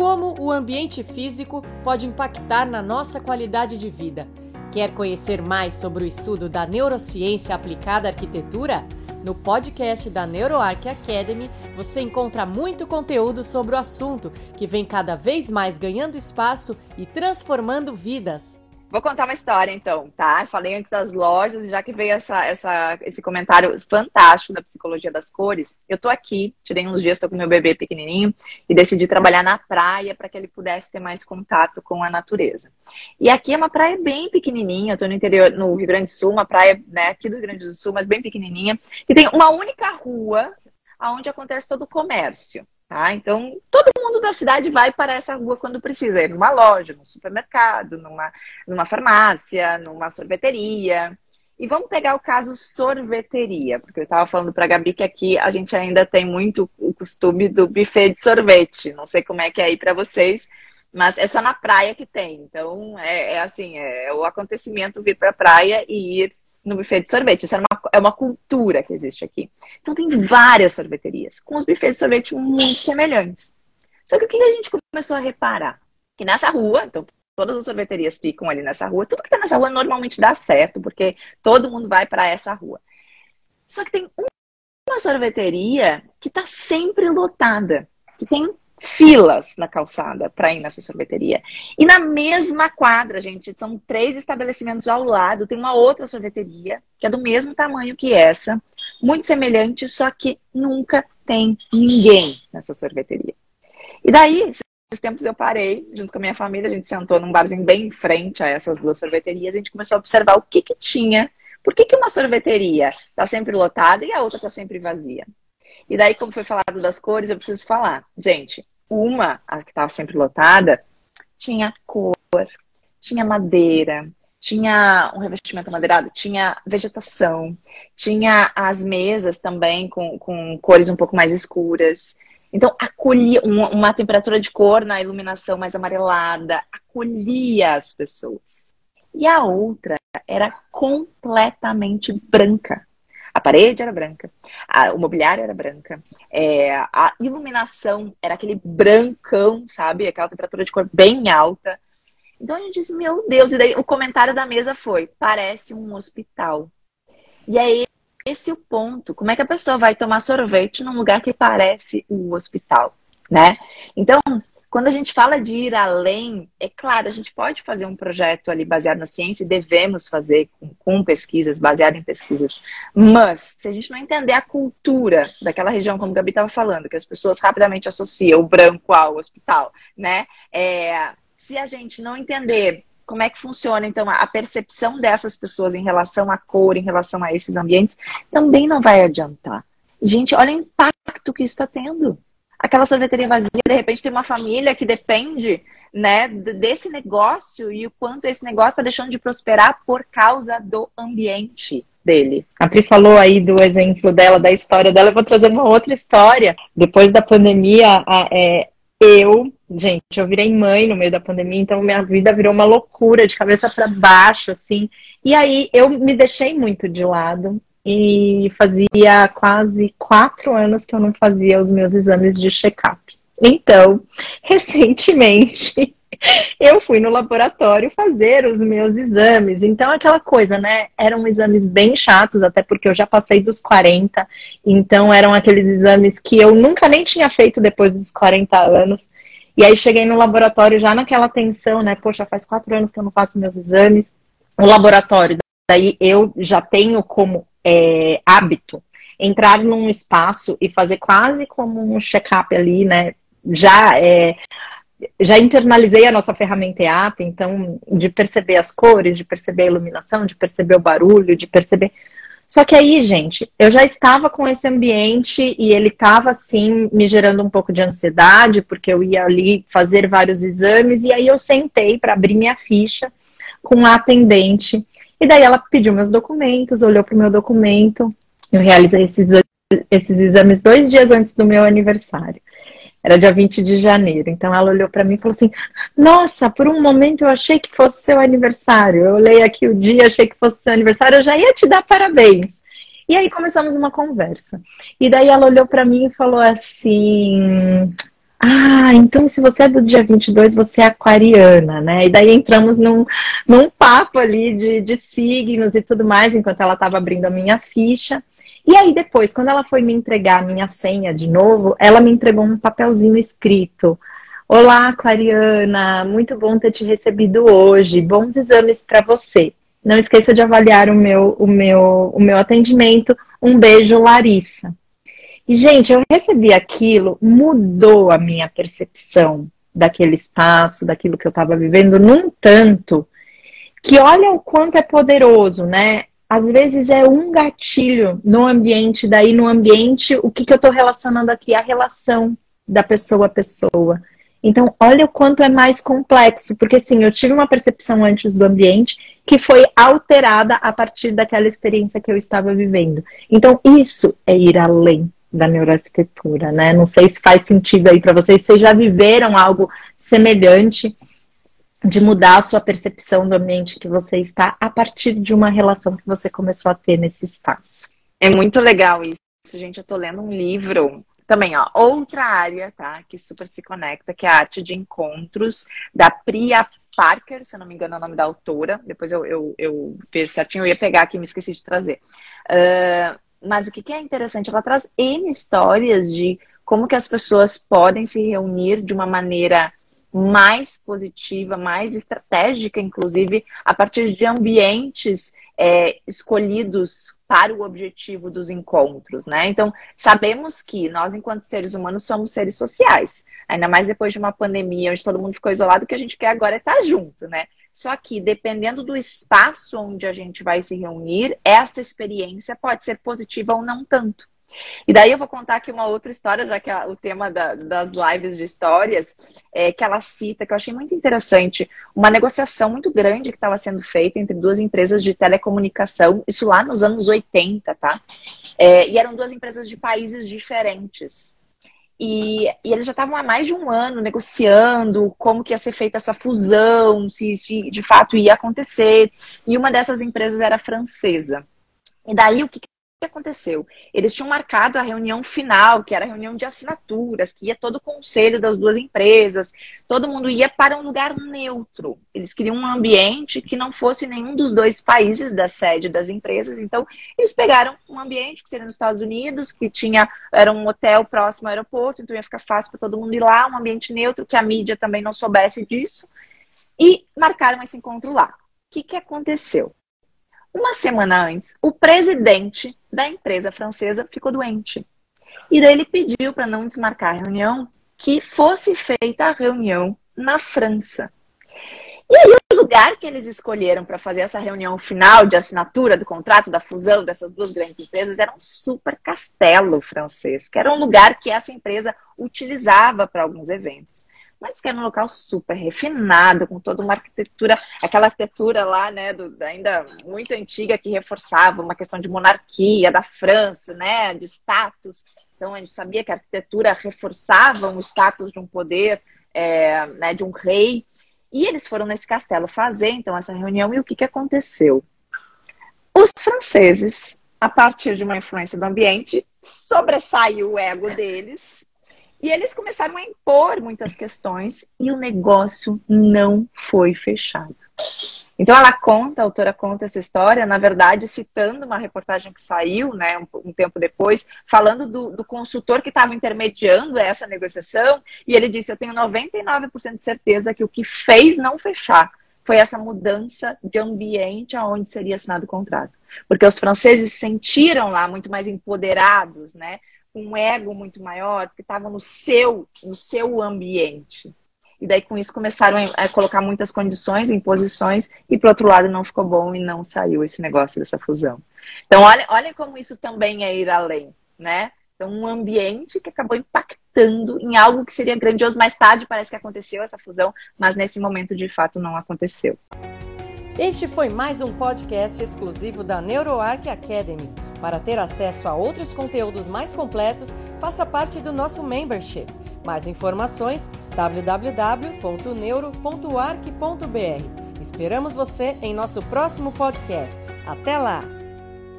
como o ambiente físico pode impactar na nossa qualidade de vida. Quer conhecer mais sobre o estudo da neurociência aplicada à arquitetura? No podcast da NeuroArc Academy, você encontra muito conteúdo sobre o assunto, que vem cada vez mais ganhando espaço e transformando vidas. Vou contar uma história, então, tá? Falei antes das lojas, já que veio essa, essa, esse comentário fantástico da psicologia das cores, eu tô aqui, tirei uns dias, tô com meu bebê pequenininho e decidi trabalhar na praia para que ele pudesse ter mais contato com a natureza. E aqui é uma praia bem pequenininha, eu tô no interior, no Rio Grande do Sul, uma praia, né, aqui do Rio Grande do Sul, mas bem pequenininha, e tem uma única rua onde acontece todo o comércio. Tá? Então, todo mundo da cidade vai para essa rua quando precisa, ir numa loja, num supermercado, numa, numa farmácia, numa sorveteria. E vamos pegar o caso sorveteria, porque eu estava falando para a Gabi que aqui a gente ainda tem muito o costume do buffet de sorvete. Não sei como é que é aí para vocês, mas é só na praia que tem. Então, é, é assim, é o acontecimento vir para a praia e ir no buffet de sorvete. Isso é uma, é uma cultura que existe aqui. Então tem várias sorveterias, com os buffets de sorvete muito semelhantes. Só que o que a gente começou a reparar? Que nessa rua, então todas as sorveterias ficam ali nessa rua, tudo que está nessa rua normalmente dá certo, porque todo mundo vai para essa rua. Só que tem uma sorveteria que está sempre lotada, que tem filas na calçada para ir nessa sorveteria. E na mesma quadra, gente, são três estabelecimentos ao lado, tem uma outra sorveteria que é do mesmo tamanho que essa, muito semelhante, só que nunca tem ninguém nessa sorveteria. E daí, esses tempos eu parei, junto com a minha família, a gente sentou num barzinho bem em frente a essas duas sorveterias, a gente começou a observar o que que tinha. Por que, que uma sorveteria está sempre lotada e a outra está sempre vazia? E daí, como foi falado das cores, eu preciso falar. Gente, uma, a que estava sempre lotada, tinha cor, tinha madeira, tinha um revestimento madeirado, tinha vegetação, tinha as mesas também com, com cores um pouco mais escuras. Então, acolhia uma, uma temperatura de cor na iluminação mais amarelada, acolhia as pessoas. E a outra era completamente branca. A parede era branca, a, o mobiliário era branca, é, a iluminação era aquele brancão, sabe? Aquela temperatura de cor bem alta. Então a gente disse, meu Deus, e daí o comentário da mesa foi: parece um hospital. E aí esse o ponto. Como é que a pessoa vai tomar sorvete num lugar que parece um hospital, né? Então, quando a gente fala de ir além, é claro, a gente pode fazer um projeto ali baseado na ciência e devemos fazer com, com pesquisas, baseado em pesquisas. Mas, se a gente não entender a cultura daquela região, como o Gabi estava falando, que as pessoas rapidamente associam o branco ao hospital, né? É, se a gente não entender como é que funciona, então, a percepção dessas pessoas em relação à cor, em relação a esses ambientes, também não vai adiantar. Gente, olha o impacto que isso está tendo aquela sorveteria vazia, de repente tem uma família que depende né, desse negócio e o quanto esse negócio está deixando de prosperar por causa do ambiente dele. A Pri falou aí do exemplo dela, da história dela, eu vou trazer uma outra história. Depois da pandemia, a, é, eu, gente, eu virei mãe no meio da pandemia, então minha vida virou uma loucura, de cabeça para baixo, assim. E aí eu me deixei muito de lado e fazia quase quatro anos que eu não fazia os meus exames de check-up. Então, recentemente, eu fui no laboratório fazer os meus exames. Então, aquela coisa, né? Eram exames bem chatos, até porque eu já passei dos 40. Então, eram aqueles exames que eu nunca nem tinha feito depois dos 40 anos. E aí, cheguei no laboratório já naquela tensão, né? Poxa, faz quatro anos que eu não faço meus exames. O laboratório, daí eu já tenho como é, hábito entrar num espaço e fazer quase como um check-up ali, né? Já é, já internalizei a nossa ferramenta EAP, então de perceber as cores, de perceber a iluminação, de perceber o barulho, de perceber. Só que aí, gente, eu já estava com esse ambiente e ele estava assim me gerando um pouco de ansiedade, porque eu ia ali fazer vários exames e aí eu sentei para abrir minha ficha com a atendente e daí ela pediu meus documentos, olhou para o meu documento. Eu realizei esses, esses exames dois dias antes do meu aniversário. Era dia 20 de janeiro. Então ela olhou para mim e falou assim: Nossa, por um momento eu achei que fosse seu aniversário. Eu olhei aqui o dia, achei que fosse seu aniversário, eu já ia te dar parabéns. E aí começamos uma conversa. E daí ela olhou para mim e falou assim: ah, então se você é do dia 22, você é aquariana, né? E daí entramos num, num papo ali de, de signos e tudo mais, enquanto ela estava abrindo a minha ficha. E aí depois, quando ela foi me entregar a minha senha de novo, ela me entregou um papelzinho escrito. Olá, aquariana, muito bom ter te recebido hoje. Bons exames para você. Não esqueça de avaliar o meu, o meu, o meu atendimento. Um beijo, Larissa. E, gente, eu recebi aquilo, mudou a minha percepção daquele espaço, daquilo que eu estava vivendo, num tanto que olha o quanto é poderoso, né? Às vezes é um gatilho no ambiente, daí no ambiente, o que, que eu estou relacionando aqui? A relação da pessoa a pessoa. Então, olha o quanto é mais complexo, porque sim, eu tive uma percepção antes do ambiente que foi alterada a partir daquela experiência que eu estava vivendo. Então, isso é ir além da neuroarquitetura, né? Não sei se faz sentido aí para vocês, vocês já viveram algo semelhante de mudar a sua percepção do ambiente que você está a partir de uma relação que você começou a ter nesse espaço. É muito legal isso, gente. Eu tô lendo um livro também, ó, outra área, tá, que super se conecta, que é a arte de encontros da Priya Parker, se eu não me engano é o nome da autora. Depois eu, eu, eu vejo certinho, eu ia pegar aqui, me esqueci de trazer. Uh, mas o que é interessante, ela traz N histórias de como que as pessoas podem se reunir de uma maneira mais positiva, mais estratégica, inclusive, a partir de ambientes é, escolhidos para o objetivo dos encontros, né? Então, sabemos que nós, enquanto seres humanos, somos seres sociais. Ainda mais depois de uma pandemia, onde todo mundo ficou isolado, o que a gente quer agora é estar junto, né? Só que, dependendo do espaço onde a gente vai se reunir, esta experiência pode ser positiva ou não tanto. E daí eu vou contar aqui uma outra história, já que é o tema da, das lives de histórias, é, que ela cita, que eu achei muito interessante, uma negociação muito grande que estava sendo feita entre duas empresas de telecomunicação, isso lá nos anos 80, tá? É, e eram duas empresas de países diferentes. E, e, eles já estavam há mais de um ano negociando como que ia ser feita essa fusão, se isso de fato ia acontecer. E uma dessas empresas era francesa. E daí o que que aconteceu? Eles tinham marcado a reunião final, que era a reunião de assinaturas, que ia todo o conselho das duas empresas, todo mundo ia para um lugar neutro. Eles queriam um ambiente que não fosse nenhum dos dois países da sede das empresas. Então, eles pegaram um ambiente que seria nos Estados Unidos, que tinha era um hotel próximo ao aeroporto, então ia ficar fácil para todo mundo ir lá, um ambiente neutro, que a mídia também não soubesse disso, e marcaram esse encontro lá. O que, que aconteceu? Uma semana antes, o presidente da empresa francesa ficou doente. E daí ele pediu para não desmarcar a reunião que fosse feita a reunião na França. E aí, o lugar que eles escolheram para fazer essa reunião final de assinatura do contrato da fusão dessas duas grandes empresas era um super castelo francês, que era um lugar que essa empresa utilizava para alguns eventos mas que era um local super refinado, com toda uma arquitetura, aquela arquitetura lá, né, do, ainda muito antiga, que reforçava uma questão de monarquia da França, né, de status. Então, a gente sabia que a arquitetura reforçava o status de um poder, é, né, de um rei. E eles foram nesse castelo fazer, então, essa reunião, e o que, que aconteceu? Os franceses, a partir de uma influência do ambiente, sobressaiu o ego deles e eles começaram a impor muitas questões e o negócio não foi fechado. Então ela conta, a autora conta essa história, na verdade, citando uma reportagem que saiu, né, um, um tempo depois, falando do, do consultor que estava intermediando essa negociação, e ele disse: Eu tenho 99% de certeza que o que fez não fechar foi essa mudança de ambiente aonde seria assinado o contrato. Porque os franceses se sentiram lá muito mais empoderados, né? Um ego muito maior, porque estavam no seu, no seu ambiente. E daí, com isso, começaram a colocar muitas condições, imposições, e, por outro lado, não ficou bom e não saiu esse negócio dessa fusão. Então, olha, olha como isso também é ir além, né? Então, um ambiente que acabou impactando em algo que seria grandioso mais tarde, parece que aconteceu essa fusão, mas nesse momento, de fato, não aconteceu. Este foi mais um podcast exclusivo da NeuroArc Academy. Para ter acesso a outros conteúdos mais completos, faça parte do nosso membership. Mais informações www.neuro.arc.br. Esperamos você em nosso próximo podcast. Até lá!